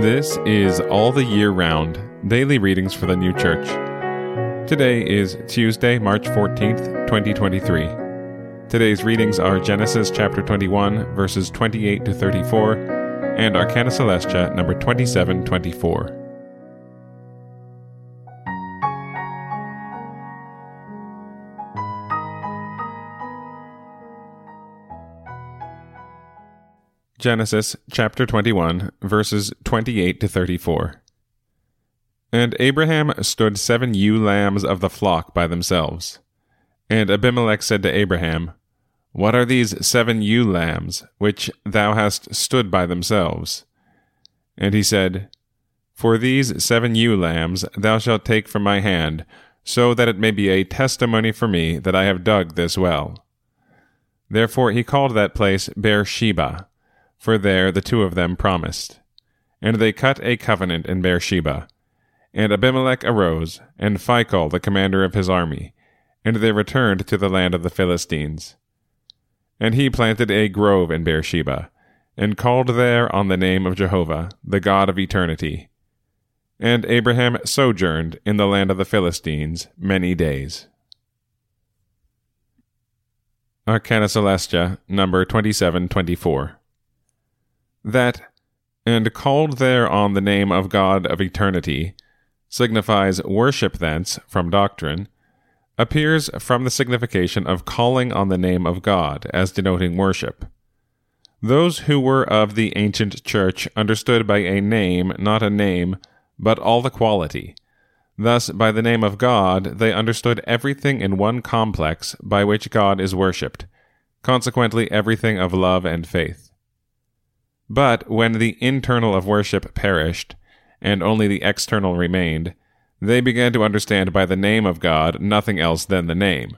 This is All the Year Round Daily Readings for the New Church. Today is Tuesday, March 14th, 2023. Today's readings are Genesis chapter 21, verses 28 to 34, and Arcana Coelestia number 2724. Genesis chapter 21, verses 28 to 34. And Abraham stood seven ewe lambs of the flock by themselves. And Abimelech said to Abraham, What are these seven ewe lambs, which thou hast stood by themselves? And he said, For these seven ewe lambs thou shalt take from my hand, so that it may be a testimony for me that I have dug this well. Therefore he called that place Beersheba for there the two of them promised. And they cut a covenant in Beersheba. And Abimelech arose, and Phicol the commander of his army, and they returned to the land of the Philistines. And he planted a grove in Beersheba, and called there on the name of Jehovah, the God of eternity. And Abraham sojourned in the land of the Philistines many days. Arcana Coelestia, number 2724 that, and called there on the name of God of eternity, signifies worship thence from doctrine, appears from the signification of calling on the name of God as denoting worship. Those who were of the ancient church understood by a name not a name, but all the quality. Thus, by the name of God, they understood everything in one complex by which God is worshipped, consequently, everything of love and faith. But when the internal of worship perished, and only the external remained, they began to understand by the name of God nothing else than the name,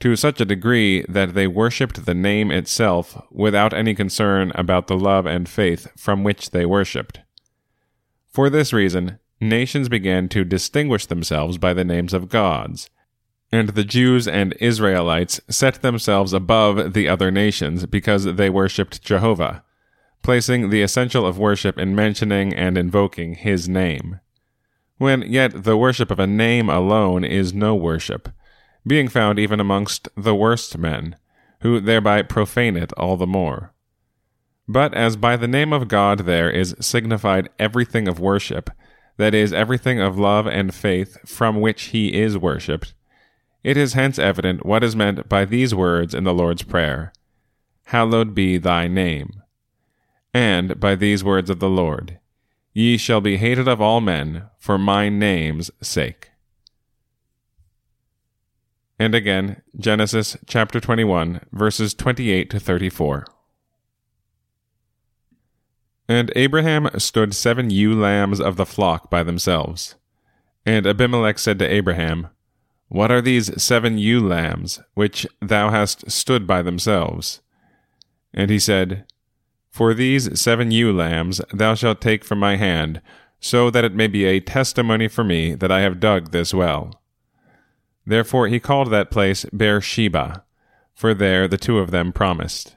to such a degree that they worshipped the name itself without any concern about the love and faith from which they worshipped. For this reason, nations began to distinguish themselves by the names of gods, and the Jews and Israelites set themselves above the other nations because they worshipped Jehovah placing the essential of worship in mentioning and invoking his name. When yet the worship of a name alone is no worship, being found even amongst the worst men, who thereby profane it all the more. But as by the name of God there is signified everything of worship, that is, everything of love and faith from which he is worshipped, it is hence evident what is meant by these words in the Lord's Prayer Hallowed be thy name and by these words of the Lord Ye shall be hated of all men for my name's sake. And again, Genesis chapter 21, verses 28 to 34. And Abraham stood seven ewe lambs of the flock by themselves. And Abimelech said to Abraham, What are these seven ewe lambs, which thou hast stood by themselves? And he said, for these seven ewe lambs thou shalt take from my hand, so that it may be a testimony for me that I have dug this well. Therefore he called that place Beersheba, for there the two of them promised.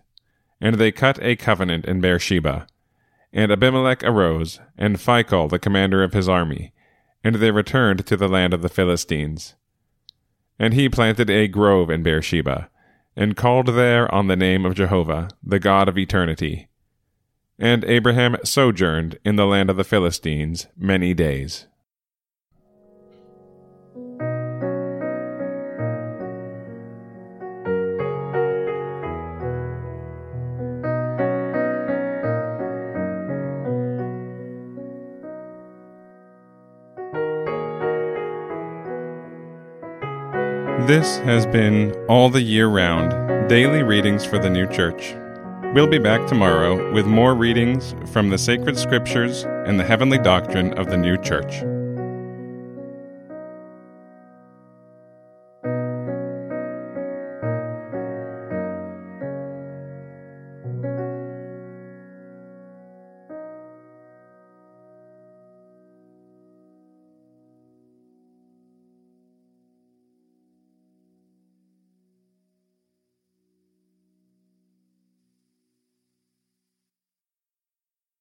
And they cut a covenant in Beersheba. And Abimelech arose, and Phicol the commander of his army, and they returned to the land of the Philistines. And he planted a grove in Beersheba, and called there on the name of Jehovah, the God of eternity. And Abraham sojourned in the land of the Philistines many days. This has been All the Year Round Daily Readings for the New Church. We'll be back tomorrow with more readings from the sacred scriptures and the heavenly doctrine of the new church.